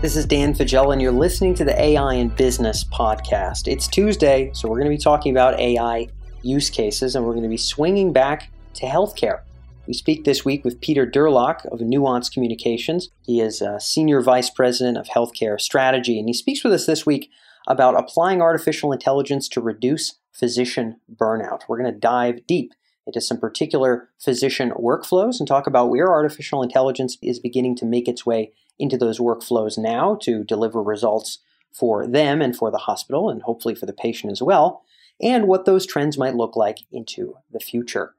This is Dan Faggella, and you're listening to the AI in Business podcast. It's Tuesday, so we're going to be talking about AI use cases, and we're going to be swinging back to healthcare. We speak this week with Peter Durlach of Nuance Communications. He is Senior Vice President of Healthcare Strategy, and he speaks with us this week about applying artificial intelligence to reduce physician burnout. We're going to dive deep into some particular physician workflows and talk about where artificial intelligence is beginning to make its way into those workflows now to deliver results for them and for the hospital and hopefully for the patient as well, and what those trends might look like into the future.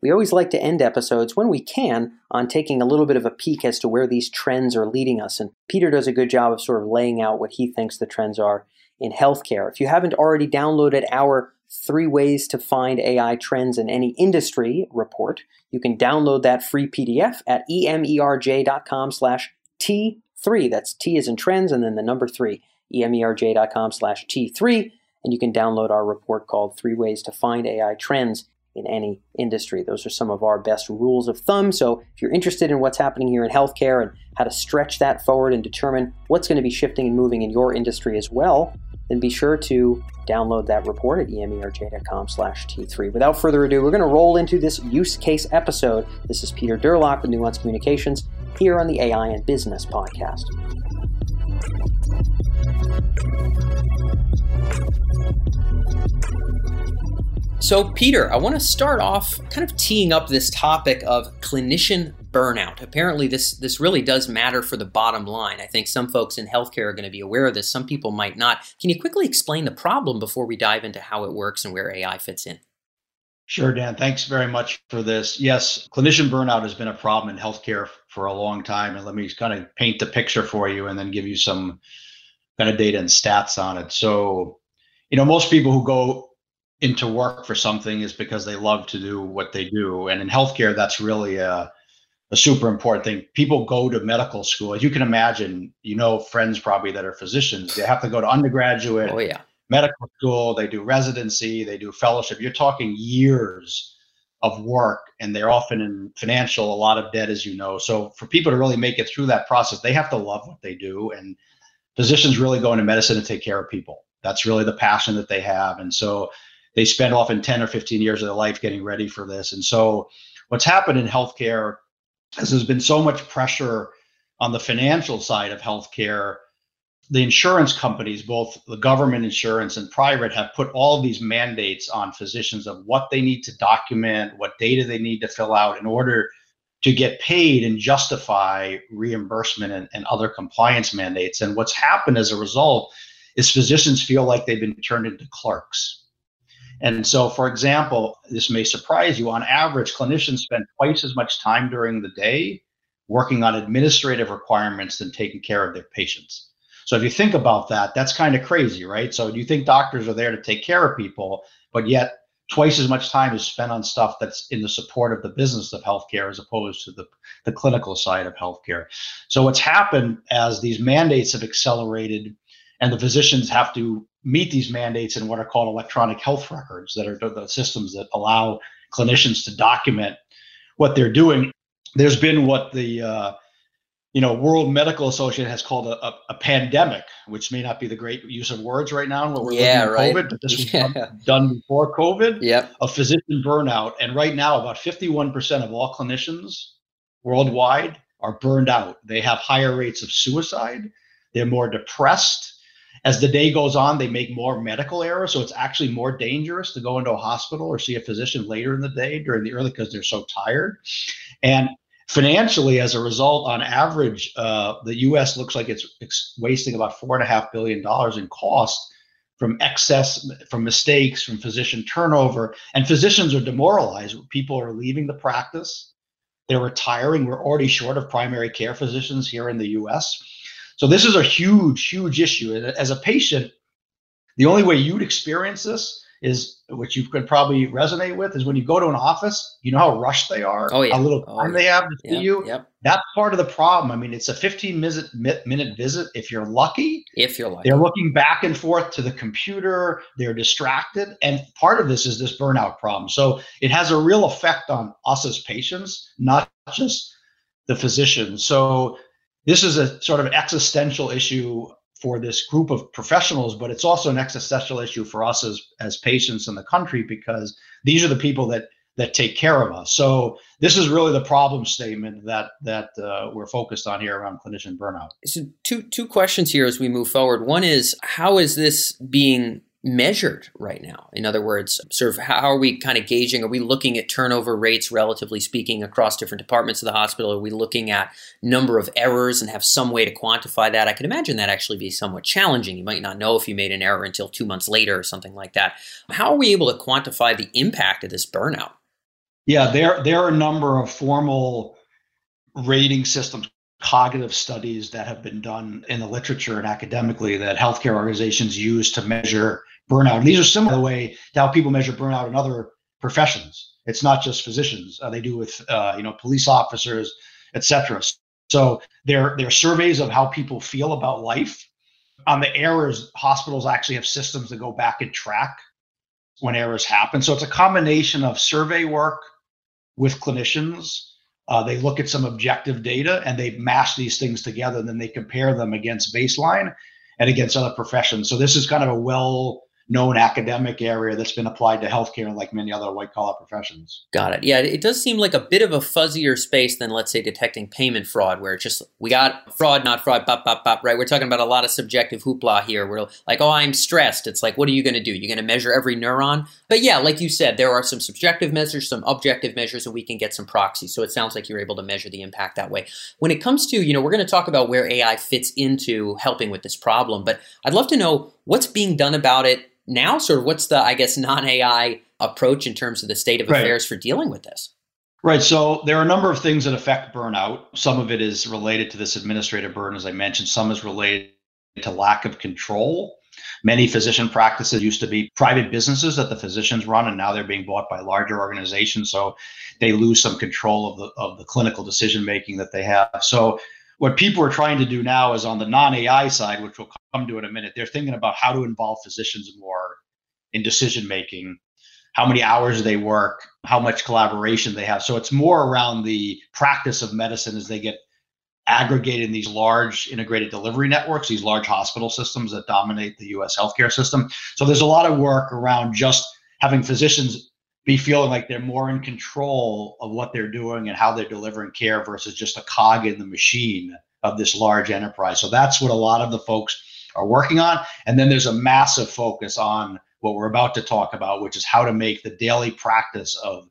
We always like to end episodes when we can on taking a little bit of a peek as to where these trends are leading us. And Peter does a good job of sort of laying out what he thinks the trends are in healthcare. If you haven't already downloaded our three ways to find AI trends in any industry report, you can download that free PDF at emerj.com slash T3. That's T is in trends and then the number three, emerj.com slash T3. And you can download our report called Three Ways to Find AI Trends in Any Industry. Those are some of our best rules of thumb. So if you're interested in what's happening here in healthcare and how to stretch that forward and determine what's going to be shifting and moving in your industry as well, then be sure to download that report at emerj.com slash T3. Without further ado, we're going to roll into this use case episode. This is Peter Durlach with Nuance Communications here on the AI and Business podcast. So, Peter, I want to start off kind of teeing up this topic of clinician burnout. Apparently, this this really does matter for the bottom line. I think some folks in healthcare are going to be aware of this. Some people might not. Can you quickly explain the problem before we dive into how it works and where AI fits in? Sure, Dan. Thanks very much for this. Yes, clinician burnout has been a problem in healthcare for a long time. And let me kind of paint the picture for you and then give you some kind of data and stats on it. So, you know, most people who go into work for something is because they love to do what they do. And in healthcare, that's really a, a super important thing. People go to medical school. As you can imagine, you know, friends probably that are physicians, they have to go to undergraduate. Oh, yeah medical school, they do residency, they do fellowship. You're talking years of work, and they're often in financial, a lot of debt, as you know. So for people to really make it through that process, they have to love what they do. And physicians really go into medicine to take care of people. That's really the passion that they have. And so they spend often 10 or 15 years of their life getting ready for this. And so what's happened in healthcare is there's been so much pressure on the financial side of healthcare the insurance companies, both the government insurance and private, have put all these mandates on physicians of what they need to document, what data they need to fill out in order to get paid and justify reimbursement and, and other compliance mandates. And what's happened as a result is physicians feel like they've been turned into clerks. And so, for example, this may surprise you. On average, clinicians spend twice as much time during the day working on administrative requirements than taking care of their patients. So if you think about that, that's kind of crazy, right? So you think doctors are there to take care of people, but yet twice as much time is spent on stuff that's in the support of the business of healthcare as opposed to the, the clinical side of healthcare. So what's happened as these mandates have accelerated and the physicians have to meet these mandates in what are called electronic health records that are the systems that allow clinicians to document what they're doing. There's been what the uh, you know, World Medical Association has called a, a, a, pandemic, which may not be the great use of words right now when we're yeah, right. COVID, but this was yeah. done, done, before COVID. Yep. A physician burnout, and right now, about 51% of all clinicians worldwide are burned out. They have higher rates of suicide. They're more depressed. As the day goes on, they make more medical errors, so it's actually more dangerous to go into a hospital or see a physician later in the day during the early because they're so tired. And financially, as a result, on average, uh, the U.S. looks like it's, it's wasting about four and a half billion dollars in cost from excess, from mistakes, from physician turnover, and physicians are demoralized. People are leaving the practice; they're retiring. We're already short of primary care physicians here in the U.S. So this is a huge, huge issue. And as a patient, the only way you'd experience this is which you could probably resonate with is when you go to an office, you know how rushed they are, oh, yeah. how little oh, time oh, they have to yep, see you. Yep. That's part of the problem. I mean, it's a 15 minute minute visit if you're lucky. If you're lucky. They're looking back and forth to the computer, they're distracted. And part of this is this burnout problem. So it has a real effect on us as patients, not just the physician. So this is a sort of existential issue for this group of professionals, but it's also an existential issue for us as as patients in the country because these are the people that that take care of us. So this is really the problem statement that that uh, we're focused on here around clinician burnout. So two two questions here as we move forward. One is how is this being measured right now? In other words, sort of how are we kind of gauging? Are we looking at turnover rates, relatively speaking, across different departments of the hospital? Are we looking at number of errors and have some way to quantify that? I can imagine that actually be somewhat challenging. You might not know if you made an error until two months later or something like that. How are we able to quantify the impact of this burnout? Yeah, there there are a number of formal rating systems cognitive studies that have been done in the literature and academically that healthcare organizations use to measure burnout. And these are similar the way to how people measure burnout in other professions. It's not just physicians; uh, they do with uh, you know police officers, etc. So there are surveys of how people feel about life. On the errors, hospitals actually have systems that go back and track when errors happen. So it's a combination of survey work with clinicians uh, they look at some objective data and they mash these things together and then they compare them against baseline and against other professions. So this is kind of a well known academic area that's been applied to healthcare like many other white collar professions. Got it. Yeah, it does seem like a bit of a fuzzier space than let's say detecting payment fraud where it's just we got fraud not fraud pop pop pop right. We're talking about a lot of subjective hoopla here. We're like, "Oh, I'm stressed." It's like, "What are you going to do? You're going to measure every neuron?" But yeah, like you said, there are some subjective measures, some objective measures and we can get some proxies. So it sounds like you're able to measure the impact that way. When it comes to, you know, we're going to talk about where AI fits into helping with this problem, but I'd love to know what's being done about it now? Sort of what's the i guess non-ai approach in terms of the state of affairs for dealing with this? Right so there are a number of things that affect burnout. Some of it is related to this administrative burden as i mentioned. Some is related to lack of control. Many physician practices used to be private businesses that the physicians run and now they're being bought by larger organizations so they lose some control of the of the clinical decision making that they have. So what people are trying to do now is on the non-AI side, which we'll come to in a minute, they're thinking about how to involve physicians more in decision making, how many hours they work, how much collaboration they have. So it's more around the practice of medicine as they get aggregated in these large integrated delivery networks, these large hospital systems that dominate the US healthcare system. So there's a lot of work around just having physicians be feeling like they're more in control of what they're doing and how they're delivering care versus just a cog in the machine of this large enterprise. So that's what a lot of the folks are working on. And then there's a massive focus on what we're about to talk about, which is how to make the daily practice of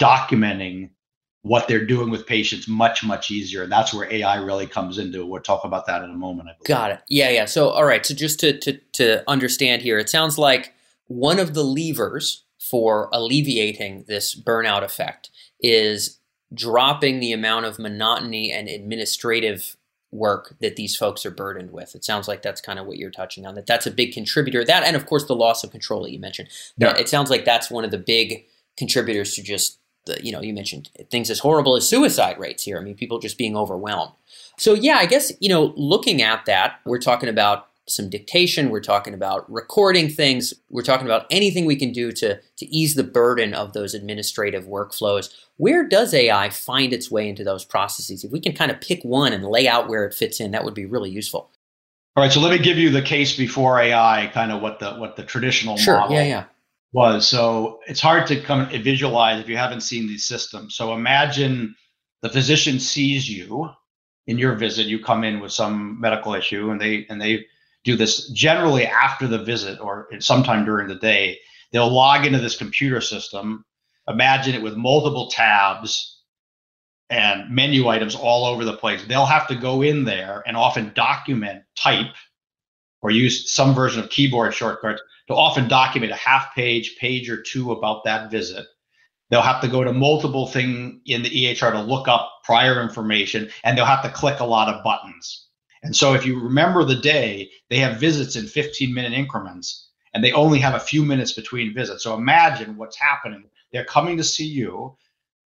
documenting what they're doing with patients much much easier and that's where ai really comes into it. we'll talk about that in a moment got it yeah yeah so all right so just to, to to understand here it sounds like one of the levers for alleviating this burnout effect is dropping the amount of monotony and administrative work that these folks are burdened with. It sounds like that's kind of what you're touching on. That that's a big contributor. That and of course the loss of control that you mentioned. Yeah. It sounds like that's one of the big contributors to just the you know you mentioned things as horrible as suicide rates here. I mean people just being overwhelmed. So yeah, I guess you know looking at that, we're talking about some dictation. We're talking about recording things. We're talking about anything we can do to, to ease the burden of those administrative workflows. Where does AI find its way into those processes? If we can kind of pick one and lay out where it fits in, that would be really useful. All right, so let me give you the case before AI, kind of what the what the traditional sure, model yeah, yeah. was. So it's hard to come and visualize if you haven't seen these systems. So imagine the physician sees you in your visit. You come in with some medical issue, and they and they do this generally after the visit or sometime during the day. They'll log into this computer system, imagine it with multiple tabs and menu items all over the place. They'll have to go in there and often document, type, or use some version of keyboard shortcuts to often document a half page, page or two about that visit. They'll have to go to multiple thing in the EHR to look up prior information, and they'll have to click a lot of buttons. And so if you remember the day, they have visits in 15 minute increments and they only have a few minutes between visits. So imagine what's happening. They're coming to see you.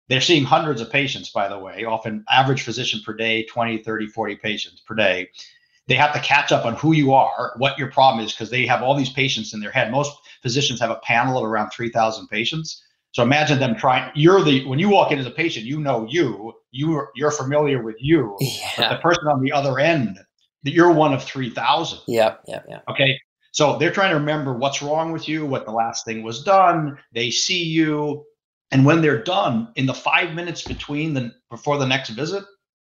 They're seeing hundreds of patients, by the way, often average physician per day, 20, 30, 40 patients per day. They have to catch up on who you are, what your problem is, because they have all these patients in their head. Most physicians have a panel of around 3,000 patients. So imagine them trying. You're the when you walk in as a patient, you know you. You you're familiar with you. Yeah. But the person on the other end, that you're one of three thousand. Yeah, yeah, yeah. Okay. So they're trying to remember what's wrong with you, what the last thing was done. They see you, and when they're done, in the five minutes between the before the next visit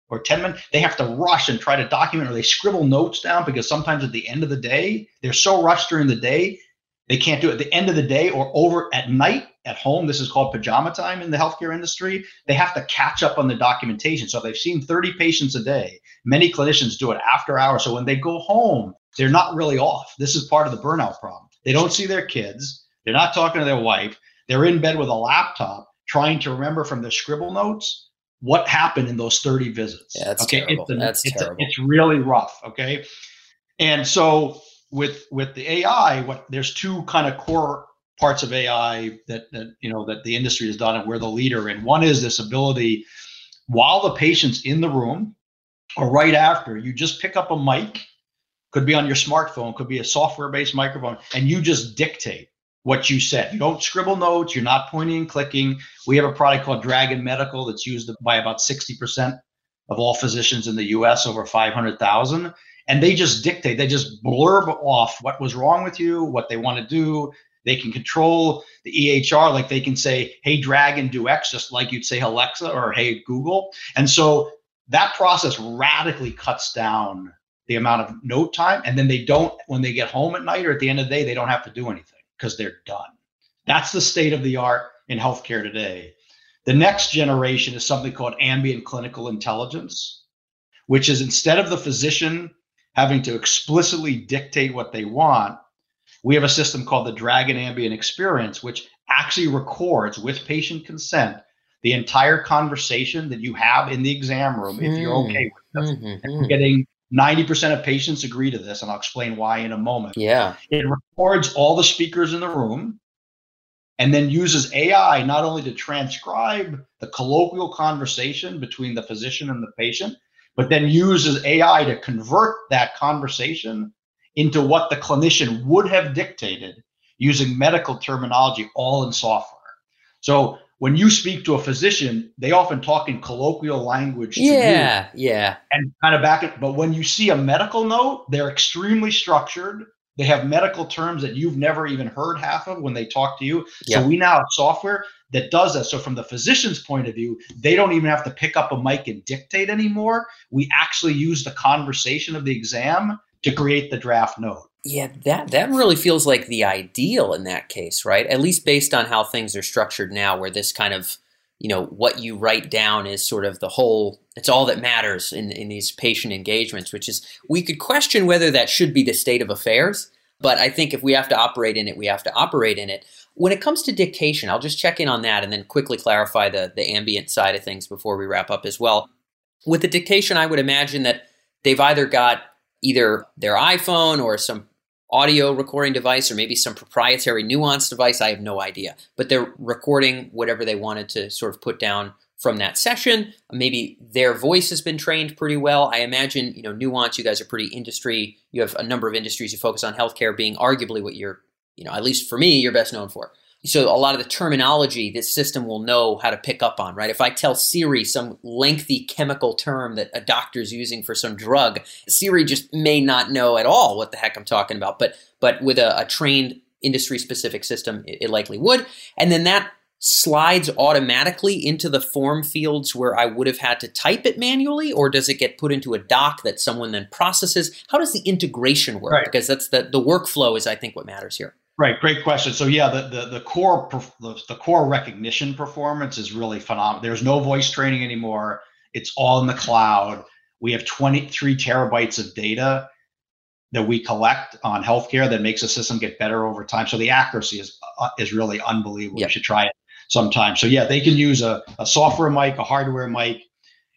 or 10 minutes, they have to rush and try to document or they scribble notes down because sometimes at the end of the day, they're so rushed during the day, they can't do it at the end of the day or over at night at home. This is called pajama time in the healthcare industry. They have to catch up on the documentation. So they've seen 30 patients a day. Many clinicians do it after hours. So when they go home, they're not really off. This is part of the burnout problem. They don't see their kids. They're not talking to their wife. They're in bed with a laptop trying to remember from their scribble notes what happened in those 30 visits. Yeah, that's okay, terrible. It's, that's it's, terrible. A, it's really rough. Okay, and so with with the AI, what there's two kind of core parts of AI that that you know that the industry has done and we're the leader in. One is this ability while the patient's in the room or right after, you just pick up a mic, could be on your smartphone, could be a software-based microphone, and you just dictate what you said. You don't scribble notes, you're not pointing and clicking. We have a product called Dragon Medical that's used by about 60% of all physicians in the US, over 500,000. And they just dictate, they just blurb off what was wrong with you, what they want to do. They can control the EHR, like they can say, hey, Dragon, do X, just like you'd say Alexa or hey, Google. And so that process radically cuts down the amount of note time. And then they don't, when they get home at night or at the end of the day, they don't have to do anything because they're done. That's the state of the art in healthcare today. The next generation is something called ambient clinical intelligence, which is instead of the physician having to explicitly dictate what they want, we have a system called the Dragon Ambient Experience, which actually records with patient consent the entire conversation that you have in the exam room if you're okay with it. Mm-hmm. Getting 90% of patients agree to this, and I'll explain why in a moment. Yeah. It records all the speakers in the room and then uses AI not only to transcribe the colloquial conversation between the physician and the patient, but then uses AI to convert that conversation into what the clinician would have dictated using medical terminology all in software. So when you speak to a physician, they often talk in colloquial language. To Yeah. you Yeah. and kind of back it. But when you see a medical note, they're extremely structured. They have medical terms that you've never even heard half of when they talk to you. Yeah. So we now have software that does that. So from the physician's point of view, they don't even have to pick up a mic and dictate anymore. We actually use the conversation of the exam to create the draft note. Yeah, that that really feels like the ideal in that case, right? At least based on how things are structured now, where this kind of, you know, what you write down is sort of the whole. It's all that matters in in these patient engagements, which is we could question whether that should be the state of affairs. But I think if we have to operate in it, we have to operate in it. When it comes to dictation, I'll just check in on that and then quickly clarify the the ambient side of things before we wrap up as well. With the dictation, I would imagine that they've either got either their iPhone or some audio recording device or maybe some proprietary nuanced device. I have no idea. But they're recording whatever they wanted to sort of put down from that session. Maybe their voice has been trained pretty well. I imagine, you know, Nuance, you guys are pretty industry. You have a number of industries you focus on healthcare being arguably what you're, you know, at least for me, you're best known for. So a lot of the terminology this system will know how to pick up on, right? If I tell Siri some lengthy chemical term that a doctor's using for some drug, Siri just may not know at all what the heck I'm talking about. But but with a, a trained industry specific system, it, it likely would. And then that slides automatically into the form fields where I would have had to type it manually, or does it get put into a doc that someone then processes? How does the integration work? Right. Because that's the the workflow is I think what matters here. Right, great question. So yeah, the the, the core the, the core recognition performance is really phenomenal. There's no voice training anymore. It's all in the cloud. We have 23 terabytes of data that we collect on healthcare that makes the system get better over time. So the accuracy is uh, is really unbelievable. Yep. You should try it sometime. So yeah, they can use a, a software mic, a hardware mic,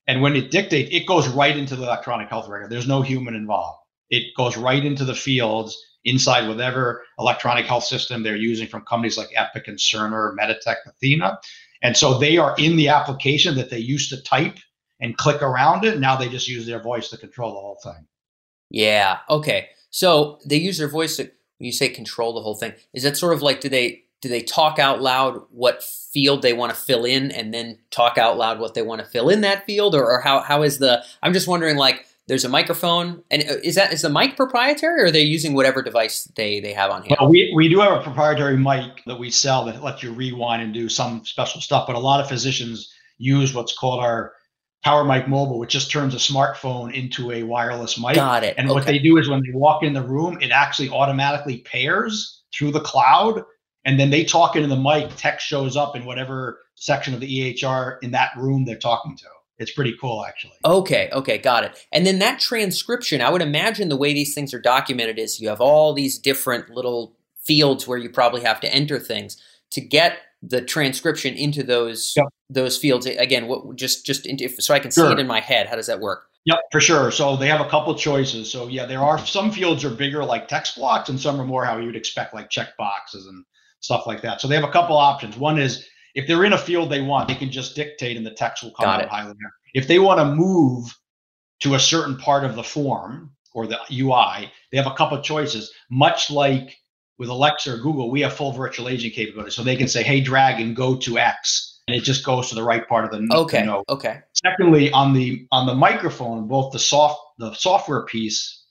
and when it dictates, it goes right into the electronic health record. There's no human involved. It goes right into the fields inside whatever electronic health system they're using from companies like Epic and Cerner, Meditech, Athena. And so they are in the application that they used to type and click around it. Now they just use their voice to control the whole thing. Yeah. Okay. So they use their voice to when you say control the whole thing. Is that sort of like do they do they talk out loud what field they want to fill in and then talk out loud what they want to fill in that field or, or how, how is the i'm just wondering like there's a microphone and uh, is that is the mic proprietary or are they using whatever device they they have on hand well, we, we do have a proprietary mic that we sell that lets you rewind and do some special stuff but a lot of physicians use what's called our Power Mic Mobile, which just turns a smartphone into a wireless mic. Got it. And okay. what they do is when they walk in the room, it actually automatically pairs through the cloud. And then they talk into the mic, text shows up in whatever section of the EHR in that room they're talking to. It's pretty cool, actually. Okay, okay, got it. And then that transcription, I would imagine the way these things are documented is you have all these different little fields where you probably have to enter things to get the transcription into those yep. those fields again what just just into, so i can see it in my head how does that work yep for sure so they have a couple choices so yeah there are some fields are bigger like text blocks and some are more how you would expect like check boxes and stuff like that so they have a couple options one is if they're in a field they want they can just dictate and the text will come Got out it. highly if they want to move to a certain part of the form or the ui they have a couple of choices much like with Alexa or Google, we have full virtual agent capability. So they can say, hey, Dragon, go to X. And it just goes to the right part of the okay. note. Okay. Secondly, on the on the microphone, both the soft the software piece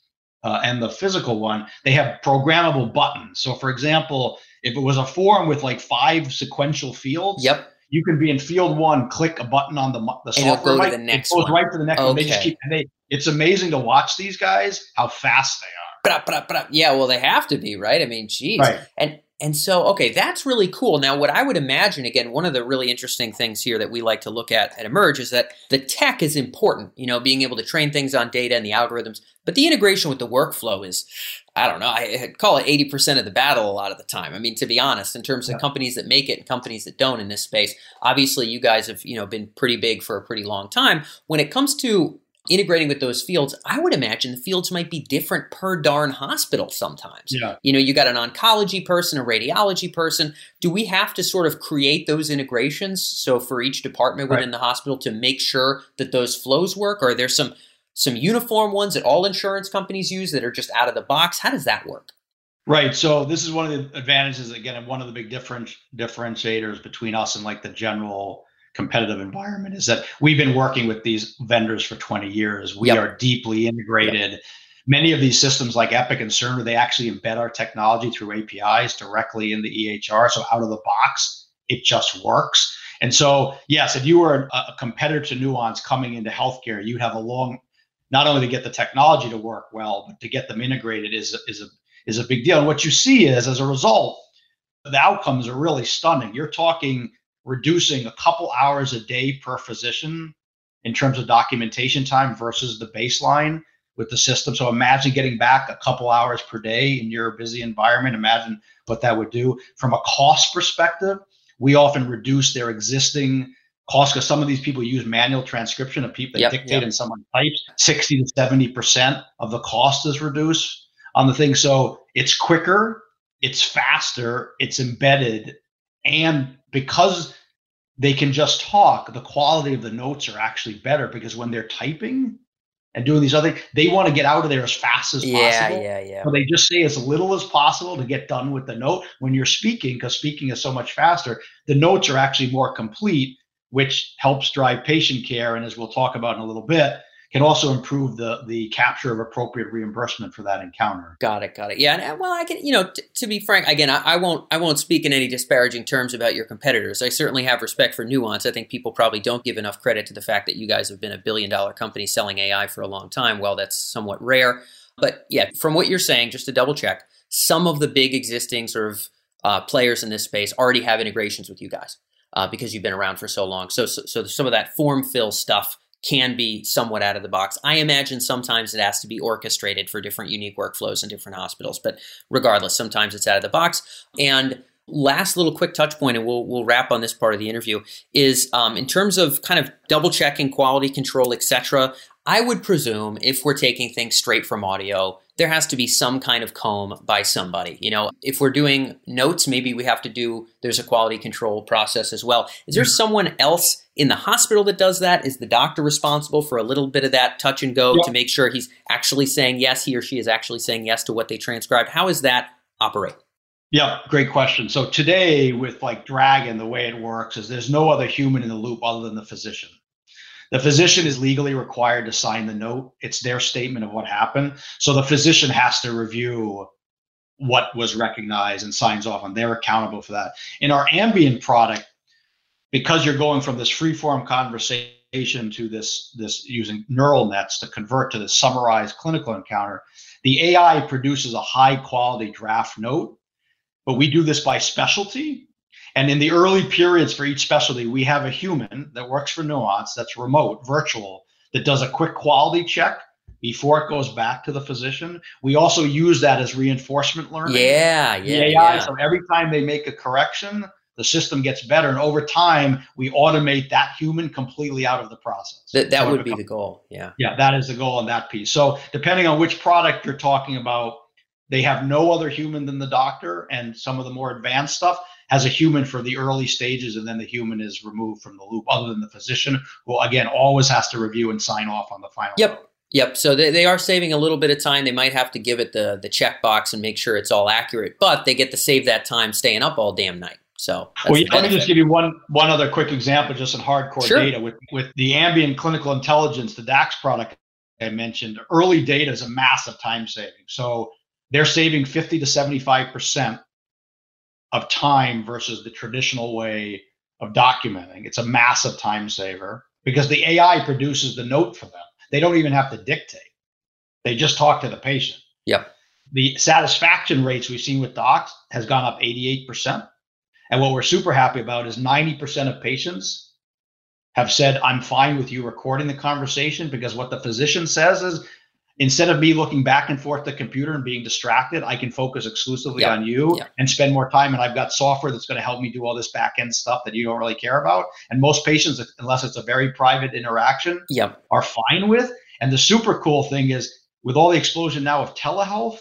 uh, and the physical one, they have programmable buttons. So for example, if it was a form with like five sequential fields, yep. you can be in field one, click a button on the the software. Go mic, to the next it goes one. right to the next okay. one. They just keep and they it's amazing to watch these guys how fast they are. Yeah, well, they have to be, right? I mean, geez. Right. And and so, okay, that's really cool. Now, what I would imagine, again, one of the really interesting things here that we like to look at at Emerj is that the tech is important, you know, being able to train things on data and the algorithms, but the integration with the workflow is, I don't know, I call it 80% of the battle a lot of the time. I mean, to be honest, in terms of yeah. companies that make it and companies that don't in this space, obviously you guys have, you know, been pretty big for a pretty long time. When it comes to integrating with those fields, I would imagine the fields might be different per darn hospital sometimes. Yeah. You know, you got an oncology person, a radiology person. Do we have to sort of create those integrations so for each department within right. the hospital to make sure that those flows work? Or are there some some uniform ones that all insurance companies use that are just out of the box? How does that work? Right. So this is one of the advantages again, and one of the big different differentiators between us and like the general competitive environment is that we've been working with these vendors for 20 years. We yep. are deeply integrated. Yep. Many of these systems like Epic and Cerner, they actually embed our technology through APIs directly in the EHR. So out of the box, it just works. And so, yes, if you were a, a competitor to Nuance coming into healthcare, you'd have a long, not only to get the technology to work well, but to get them integrated is, is, a, is a big deal. And what you see is, as a result, the outcomes are really stunning. You're talking reducing a couple hours a day per physician in terms of documentation time versus the baseline with the system. So imagine getting back a couple hours per day in your busy environment. Imagine what that would do. From a cost perspective, we often reduce their existing cost because some of these people use manual transcription of people they yep, dictate yep. and someone types. 60 to 70% of the cost is reduced on the thing. So it's quicker, it's faster, it's embedded, and because they can just talk, the quality of the notes are actually better because when they're typing and doing these other, they want to get out of there as fast as yeah, possible. Yeah, yeah, So they just say as little as possible to get done with the note. When you're speaking, because speaking is so much faster, the notes are actually more complete, which helps drive patient care. And as we'll talk about in a little bit, can also improve the the capture of appropriate reimbursement for that encounter. Got it, got it. Yeah, and well, I can, you know, t- to be frank, again, I, I, won't I won't speak in any disparaging terms about your competitors. I certainly have respect for Nuance. I think people probably don't give enough credit to the fact that you guys have been a billion dollar company selling AI for a long time. Well, that's somewhat rare, but yeah, from what you're saying, just to double check, some of the big existing sort of uh, players in this space already have integrations with you guys. Uh, because you've been around for so long. So, so, so some of that form fill stuff can be somewhat out of the box. I imagine sometimes it has to be orchestrated for different unique workflows in different hospitals, but regardless, sometimes it's out of the box. And last little quick touch point, and we'll we'll wrap on this part of the interview, is um, in terms of kind of double checking quality control, etc. I would presume if we're taking things straight from audio, there has to be some kind of comb by somebody. You know, if we're doing notes, maybe we have to do, there's a quality control process as well. Is there mm-hmm. someone else in the hospital that does that? Is the doctor responsible for a little bit of that touch and go yeah. to make sure he's actually saying yes, he or she is actually saying yes to what they transcribed? How does that operate? Yeah, great question. So today with like Dragon, the way it works is there's no other human in the loop other than the physician. The physician is legally required to sign the note. It's their statement of what happened. So the physician has to review what was recognized and signs off on. They're accountable for that. In our ambient product, because you're going from this free form conversation to this this using neural nets to convert to the summarized clinical encounter, the AI produces a high quality draft note. But we do this by specialty. And in the early periods for each specialty, we have a human that works for Nuance that's remote, virtual, that does a quick quality check before it goes back to the physician. We also use that as reinforcement learning. Yeah, yeah, AI, yeah. So every time they make a correction, the system gets better, and over time, we automate that human completely out of the process. That that so would be the goal. Yeah. Yeah, that is the goal on that piece. So depending on which product you're talking about, they have no other human than the doctor, and some of the more advanced stuff has a human for the early stages, and then the human is removed from the loop, other than the physician, who again always has to review and sign off on the final. Yep. Yep. So they, they are saving a little bit of time. They might have to give it the the checkbox and make sure it's all accurate, but they get to save that time staying up all damn night. So well, let me just give you one one other quick example, just in hardcore sure. data with with the ambient clinical intelligence, the DAX product I mentioned. Early data is a massive time saving. So they're saving 50 to 75 percent of time versus the traditional way of documenting. It's a massive time saver because the AI produces the note for them. They don't even have to dictate. They just talk to the patient. Yep. The satisfaction rates we've seen with docs has gone up 88%. And what we're super happy about is 90% of patients have said, I'm fine with you recording the conversation because what the physician says is, instead of me looking back and forth the computer and being distracted, I can focus exclusively yep. on you yep. and spend more time. And I've got software that's going to help me do all this back end stuff that you don't really care about. And most patients, unless it's a very private interaction, yep. are fine with. And the super cool thing is, with all the explosion now of telehealth,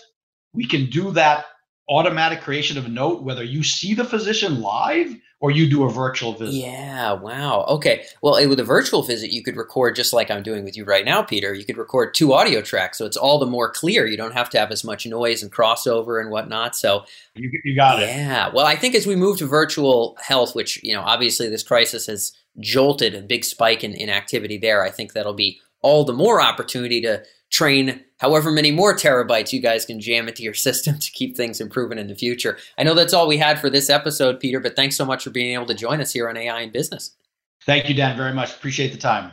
we can do that automatic creation of a note whether you see the physician live or you do a virtual visit. Yeah, wow. Okay. Well, with a virtual visit, you could record just like I'm doing with you right now, Peter. You could record two audio tracks, so it's all the more clear. You don't have to have as much noise and crossover and whatnot. So you, you got it. Yeah. Well, I think as we move to virtual health, which you know, obviously this crisis has jolted a big spike in, in activity there. I think that'll be all the more opportunity to train however many more terabytes you guys can jam into your system to keep things improving in the future. I know that's all we had for this episode, Peter, but thanks so much for being able to join us here on AI and Business. Thank you, Dan, very much. Appreciate the time.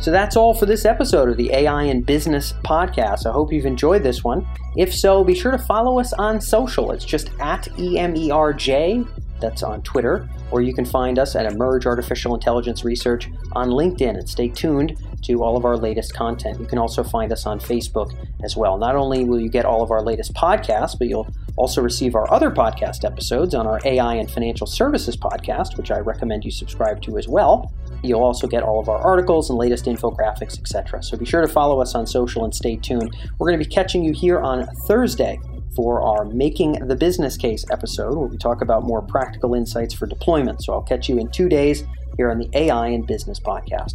So that's all for this episode of the AI and Business podcast. I hope you've enjoyed this one. If so, be sure to follow us on social. It's just at EMERJ, that's on Twitter, or you can find us at Emerj Artificial Intelligence Research on LinkedIn and stay tuned to all of our latest content. You can also find us on Facebook as well. Not only will you get all of our latest podcasts, but you'll also receive our other podcast episodes on our AI and Financial Services podcast, which I recommend you subscribe to as well. You'll also get all of our articles and latest infographics, etc. So be sure to follow us on social and stay tuned. We're going to be catching you here on Thursday for our Making the Business Case episode, where we talk about more practical insights for deployment. So I'll catch you in two days here on the AI and Business Podcast.